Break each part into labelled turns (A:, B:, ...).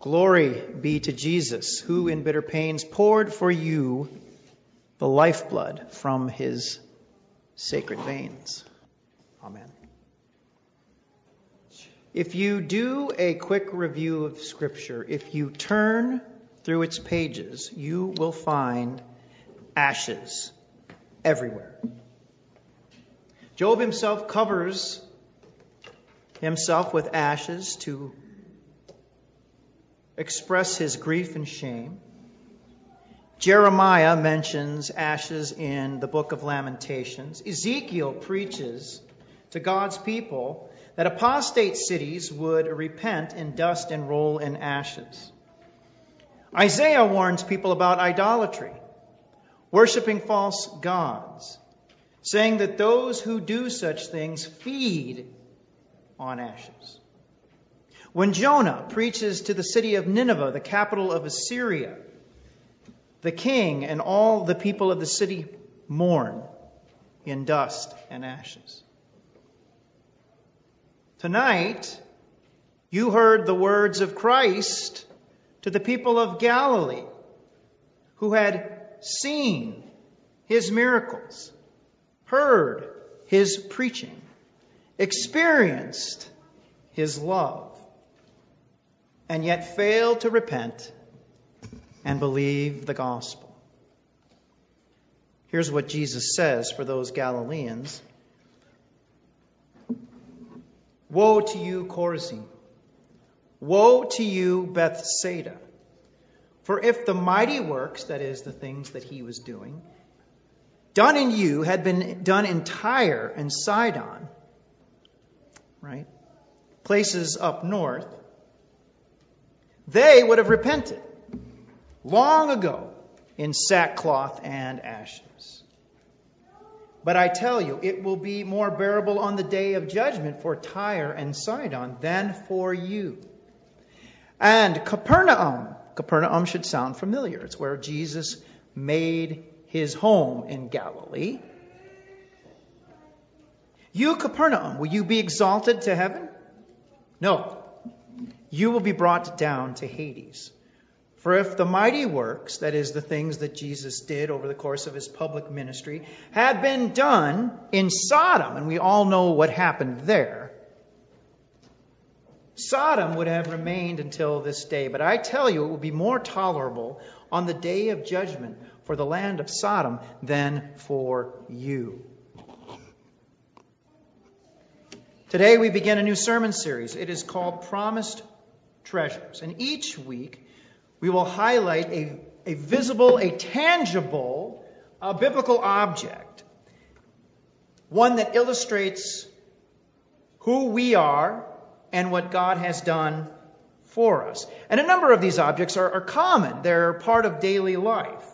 A: Glory be to Jesus, who in bitter pains poured for you the lifeblood from his sacred veins. Amen. If you do a quick review of Scripture, if you turn through its pages, you will find ashes everywhere. Job himself covers himself with ashes to express his grief and shame. Jeremiah mentions ashes in the book of Lamentations. Ezekiel preaches to God's people that apostate cities would repent in dust and roll in ashes. Isaiah warns people about idolatry, worshiping false gods, saying that those who do such things feed on ashes. When Jonah preaches to the city of Nineveh, the capital of Assyria, the king and all the people of the city mourn in dust and ashes. Tonight, you heard the words of Christ to the people of Galilee who had seen his miracles, heard his preaching, experienced his love and yet fail to repent and believe the gospel. Here's what Jesus says for those Galileans Woe to you, Chorazin! Woe to you, Bethsaida! For if the mighty works, that is, the things that he was doing, done in you had been done in Tyre and Sidon, right? Places up north, they would have repented long ago in sackcloth and ashes. But I tell you, it will be more bearable on the day of judgment for Tyre and Sidon than for you. And Capernaum, Capernaum should sound familiar. It's where Jesus made his home in Galilee. You, Capernaum, will you be exalted to heaven? No you will be brought down to Hades. For if the mighty works, that is, the things that Jesus did over the course of his public ministry, had been done in Sodom, and we all know what happened there, Sodom would have remained until this day. But I tell you, it will be more tolerable on the day of judgment for the land of Sodom than for you. Today we begin a new sermon series. It is called Promised treasures. And each week, we will highlight a, a visible, a tangible, a biblical object, one that illustrates who we are and what God has done for us. And a number of these objects are, are common, they're part of daily life.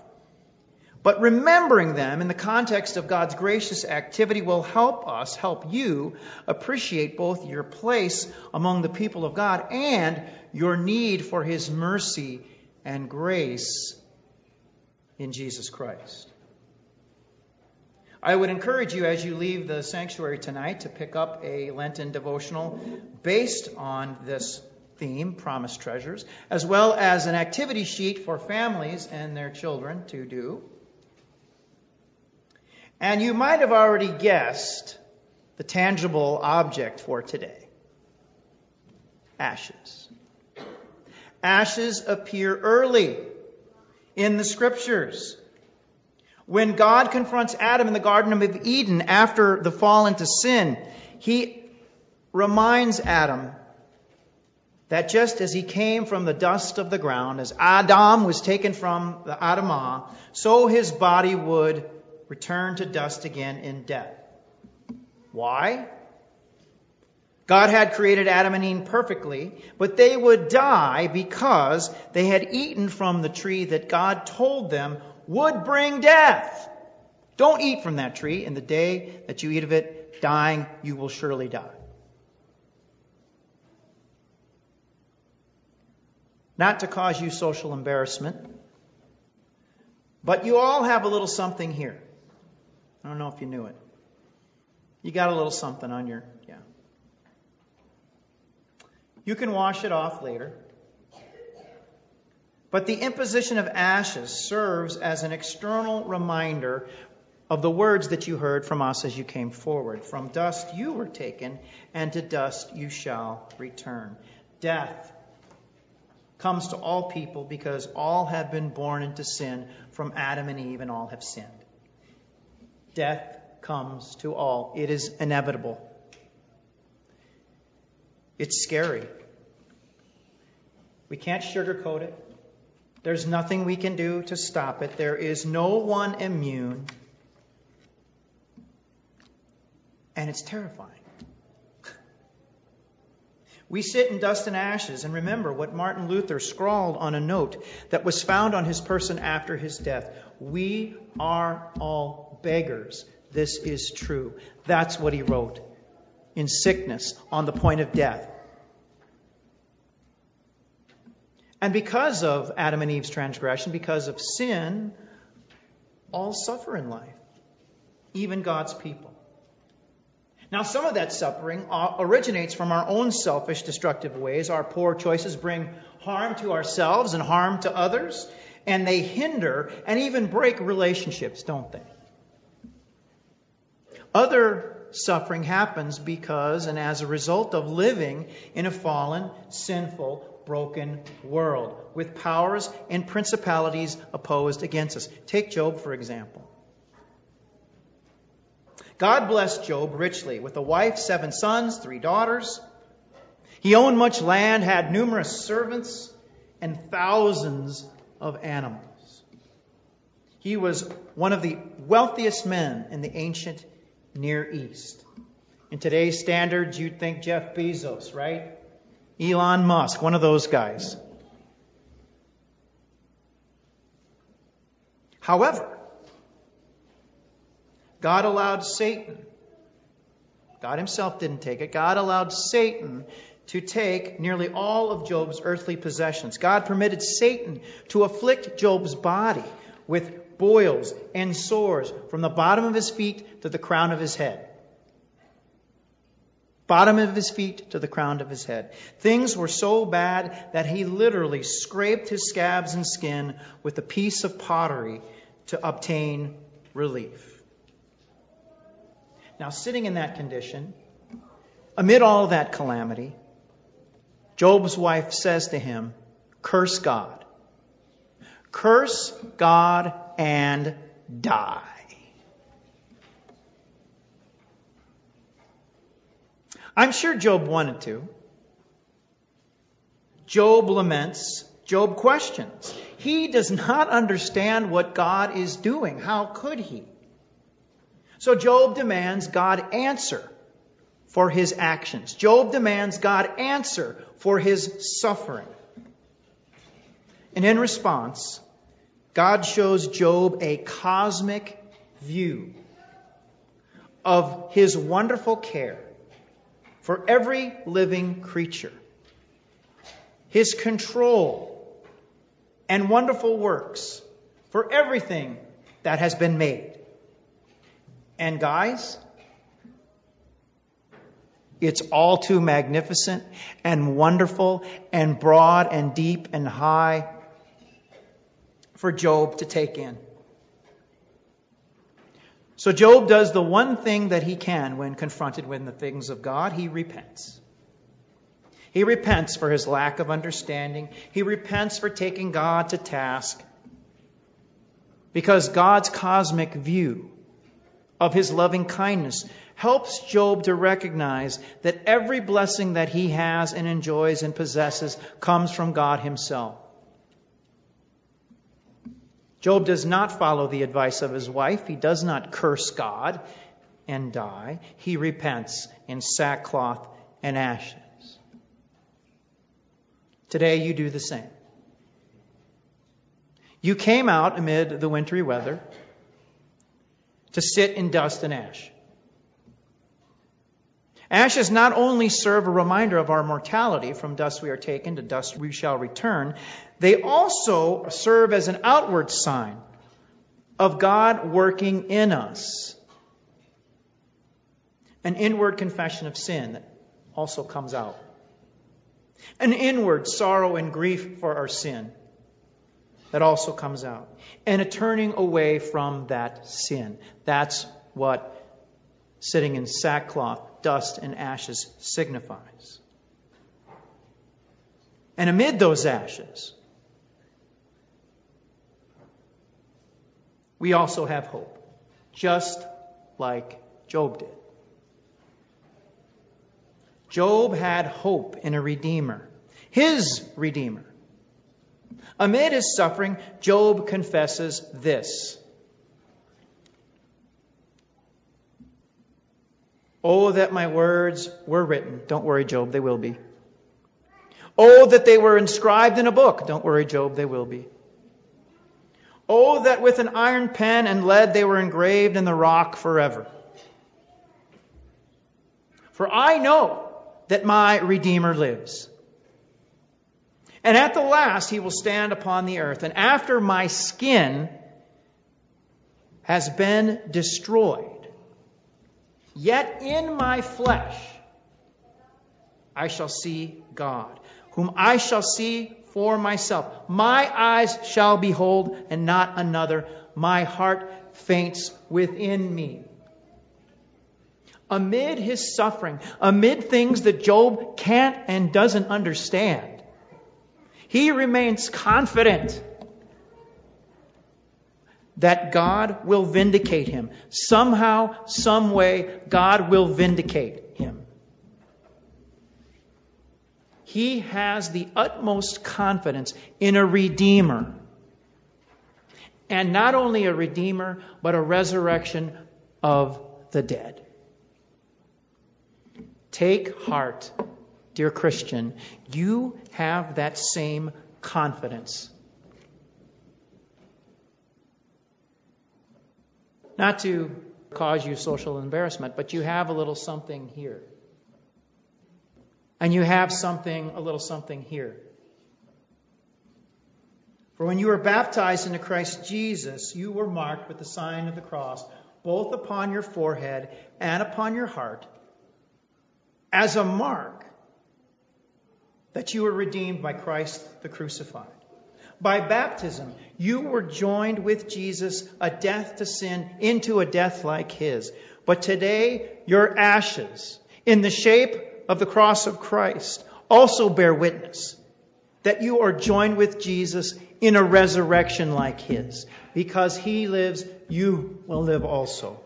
A: But remembering them in the context of God's gracious activity will help us, help you appreciate both your place among the people of God and your need for His mercy and grace in Jesus Christ. I would encourage you as you leave the sanctuary tonight to pick up a Lenten devotional based on this theme, Promised Treasures, as well as an activity sheet for families and their children to do. And you might have already guessed the tangible object for today ashes. Ashes appear early in the scriptures. When God confronts Adam in the Garden of Eden after the fall into sin, he reminds Adam that just as he came from the dust of the ground, as Adam was taken from the Adamah, so his body would return to dust again in death. Why? God had created Adam and Eve perfectly, but they would die because they had eaten from the tree that God told them would bring death. Don't eat from that tree, and the day that you eat of it, dying, you will surely die. Not to cause you social embarrassment, but you all have a little something here. I don't know if you knew it. You got a little something on your, yeah. You can wash it off later. But the imposition of ashes serves as an external reminder of the words that you heard from us as you came forward. From dust you were taken, and to dust you shall return. Death comes to all people because all have been born into sin from Adam and Eve, and all have sinned. Death comes to all, it is inevitable. It's scary. We can't sugarcoat it. There's nothing we can do to stop it. There is no one immune. And it's terrifying. We sit in dust and ashes and remember what Martin Luther scrawled on a note that was found on his person after his death. We are all beggars. This is true. That's what he wrote in sickness on the point of death. And because of Adam and Eve's transgression, because of sin, all suffer in life, even God's people. Now, some of that suffering uh, originates from our own selfish, destructive ways. Our poor choices bring harm to ourselves and harm to others, and they hinder and even break relationships, don't they? Other suffering happens because and as a result of living in a fallen, sinful, broken world with powers and principalities opposed against us. Take Job, for example. God blessed Job richly with a wife, seven sons, three daughters. He owned much land, had numerous servants, and thousands of animals. He was one of the wealthiest men in the ancient Near East. In today's standards, you'd think Jeff Bezos, right? Elon Musk, one of those guys. However, God allowed Satan, God himself didn't take it, God allowed Satan to take nearly all of Job's earthly possessions. God permitted Satan to afflict Job's body with boils and sores from the bottom of his feet to the crown of his head bottom of his feet to the crown of his head. Things were so bad that he literally scraped his scabs and skin with a piece of pottery to obtain relief. Now, sitting in that condition, amid all that calamity, Job's wife says to him, Curse God. Curse God and die. I'm sure Job wanted to. Job laments. Job questions. He does not understand what God is doing. How could he? So Job demands God answer for his actions. Job demands God answer for his suffering. And in response, God shows Job a cosmic view of his wonderful care for every living creature. His control and wonderful works for everything that has been made. And guys, it's all too magnificent and wonderful and broad and deep and high for Job to take in. So Job does the one thing that he can when confronted with the things of God he repents. He repents for his lack of understanding. He repents for taking God to task. Because God's cosmic view of his loving kindness helps Job to recognize that every blessing that he has and enjoys and possesses comes from God himself. Job does not follow the advice of his wife. He does not curse God and die. He repents in sackcloth and ashes. Today, you do the same. You came out amid the wintry weather to sit in dust and ash. Ashes not only serve a reminder of our mortality, from dust we are taken, to dust we shall return, they also serve as an outward sign of God working in us. An inward confession of sin that also comes out. An inward sorrow and grief for our sin. that also comes out. And a turning away from that sin. That's what sitting in sackcloth, dust, and ashes signifies. And amid those ashes, we also have hope, just like Job did. Job had hope in a Redeemer, his Redeemer. Amid his suffering, Job confesses this Oh, that my words were written. Don't worry, Job, they will be. Oh, that they were inscribed in a book. Don't worry, Job, they will be. Oh, that with an iron pen and lead they were engraved in the rock forever. For I know that my Redeemer lives. And at the last he will stand upon the earth. And after my skin has been destroyed, yet in my flesh I shall see God, whom I shall see for myself. My eyes shall behold, and not another. My heart faints within me. Amid his suffering, amid things that Job can't and doesn't understand, he remains confident that God will vindicate him. Somehow, some way, God will vindicate him. He has the utmost confidence in a Redeemer. And not only a Redeemer, but a resurrection of the dead. Take heart dear Christian, you have that same confidence. Not to cause you social embarrassment, but you have a little something here. And you have something, a little something here. For when you were baptized into Christ Jesus, you were marked with the sign of the cross, both upon your forehead and upon your heart, as a mark that you were redeemed by Christ the crucified. By baptism, you were joined with Jesus, a death to sin, into a death like his. But today, your ashes, in the shape of the cross of Christ, also bear witness that you are joined with Jesus in a resurrection like his. Because he lives, you will live also.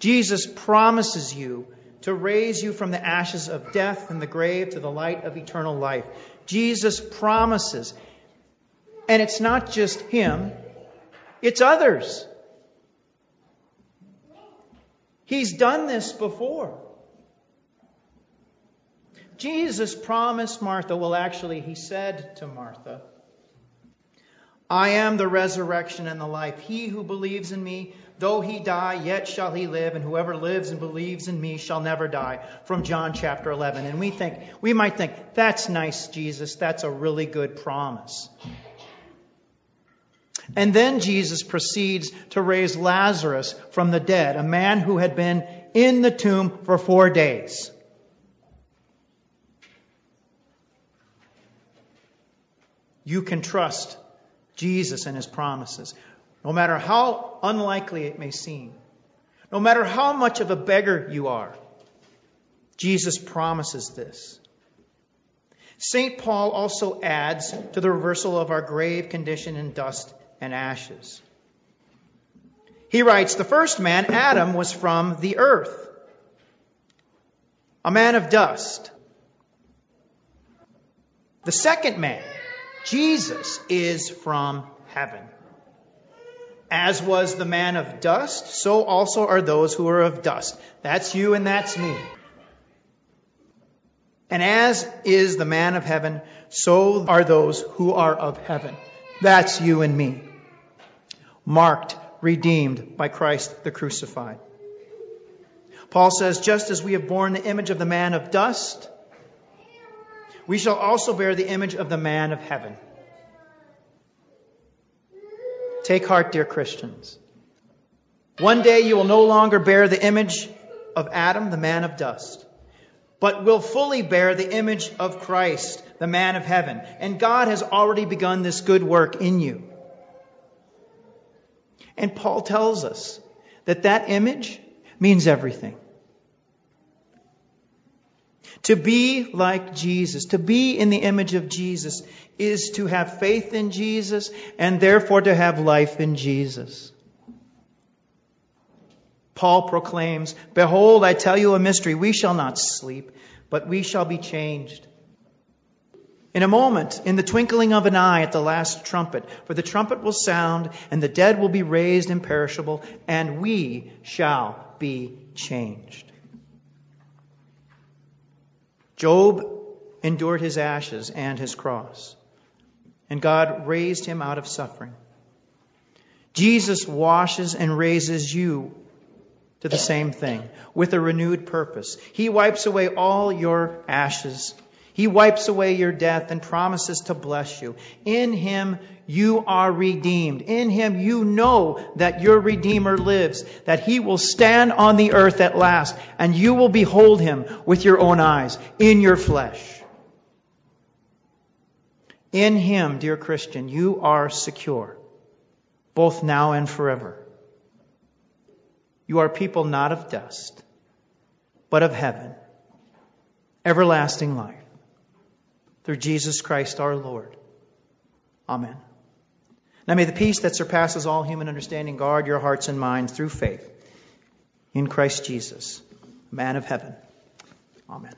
A: Jesus promises you to raise you from the ashes of death and the grave to the light of eternal life. Jesus promises. And it's not just him, it's others. He's done this before. Jesus promised Martha, well, actually, he said to Martha, I am the resurrection and the life. He who believes in me, Though he die, yet shall he live, and whoever lives and believes in me shall never die. From John chapter 11. And we think, we might think, that's nice, Jesus. That's a really good promise. And then Jesus proceeds to raise Lazarus from the dead, a man who had been in the tomb for four days. You can trust Jesus and his promises. No matter how unlikely it may seem, no matter how much of a beggar you are, Jesus promises this. St. Paul also adds to the reversal of our grave condition in dust and ashes. He writes The first man, Adam, was from the earth, a man of dust. The second man, Jesus, is from heaven. As was the man of dust, so also are those who are of dust. That's you and that's me. And as is the man of heaven, so are those who are of heaven. That's you and me. Marked, redeemed by Christ the crucified. Paul says, just as we have borne the image of the man of dust, we shall also bear the image of the man of heaven. Take heart, dear Christians. One day you will no longer bear the image of Adam, the man of dust. but will fully bear the image of Christ, the man of heaven. And God has already begun this good work in you. And Paul tells us that that image means everything. To be like Jesus, to be in the image of Jesus, is to have faith in Jesus and therefore to have life in Jesus. Paul proclaims, Behold, I tell you a mystery. We shall not sleep, but we shall be changed. In a moment, in the twinkling of an eye at the last trumpet, for the trumpet will sound, and the dead will be raised imperishable, and we shall be changed. Job endured his ashes and his cross, and God raised him out of suffering. Jesus washes and raises you to the same thing with a renewed purpose. He wipes away all your ashes. He wipes away your death and promises to bless you. In Him, you are redeemed. In Him, you know that your Redeemer lives, that He will stand on the earth at last, and you will behold Him with your own eyes, in your flesh. In Him, dear Christian, you are secure, both now and forever. You are people not of dust, but of heaven, everlasting life through Jesus Christ our Lord. Amen. Now may the peace that surpasses all human understanding guard your hearts and minds through faith in Christ Jesus, man of heaven. Amen.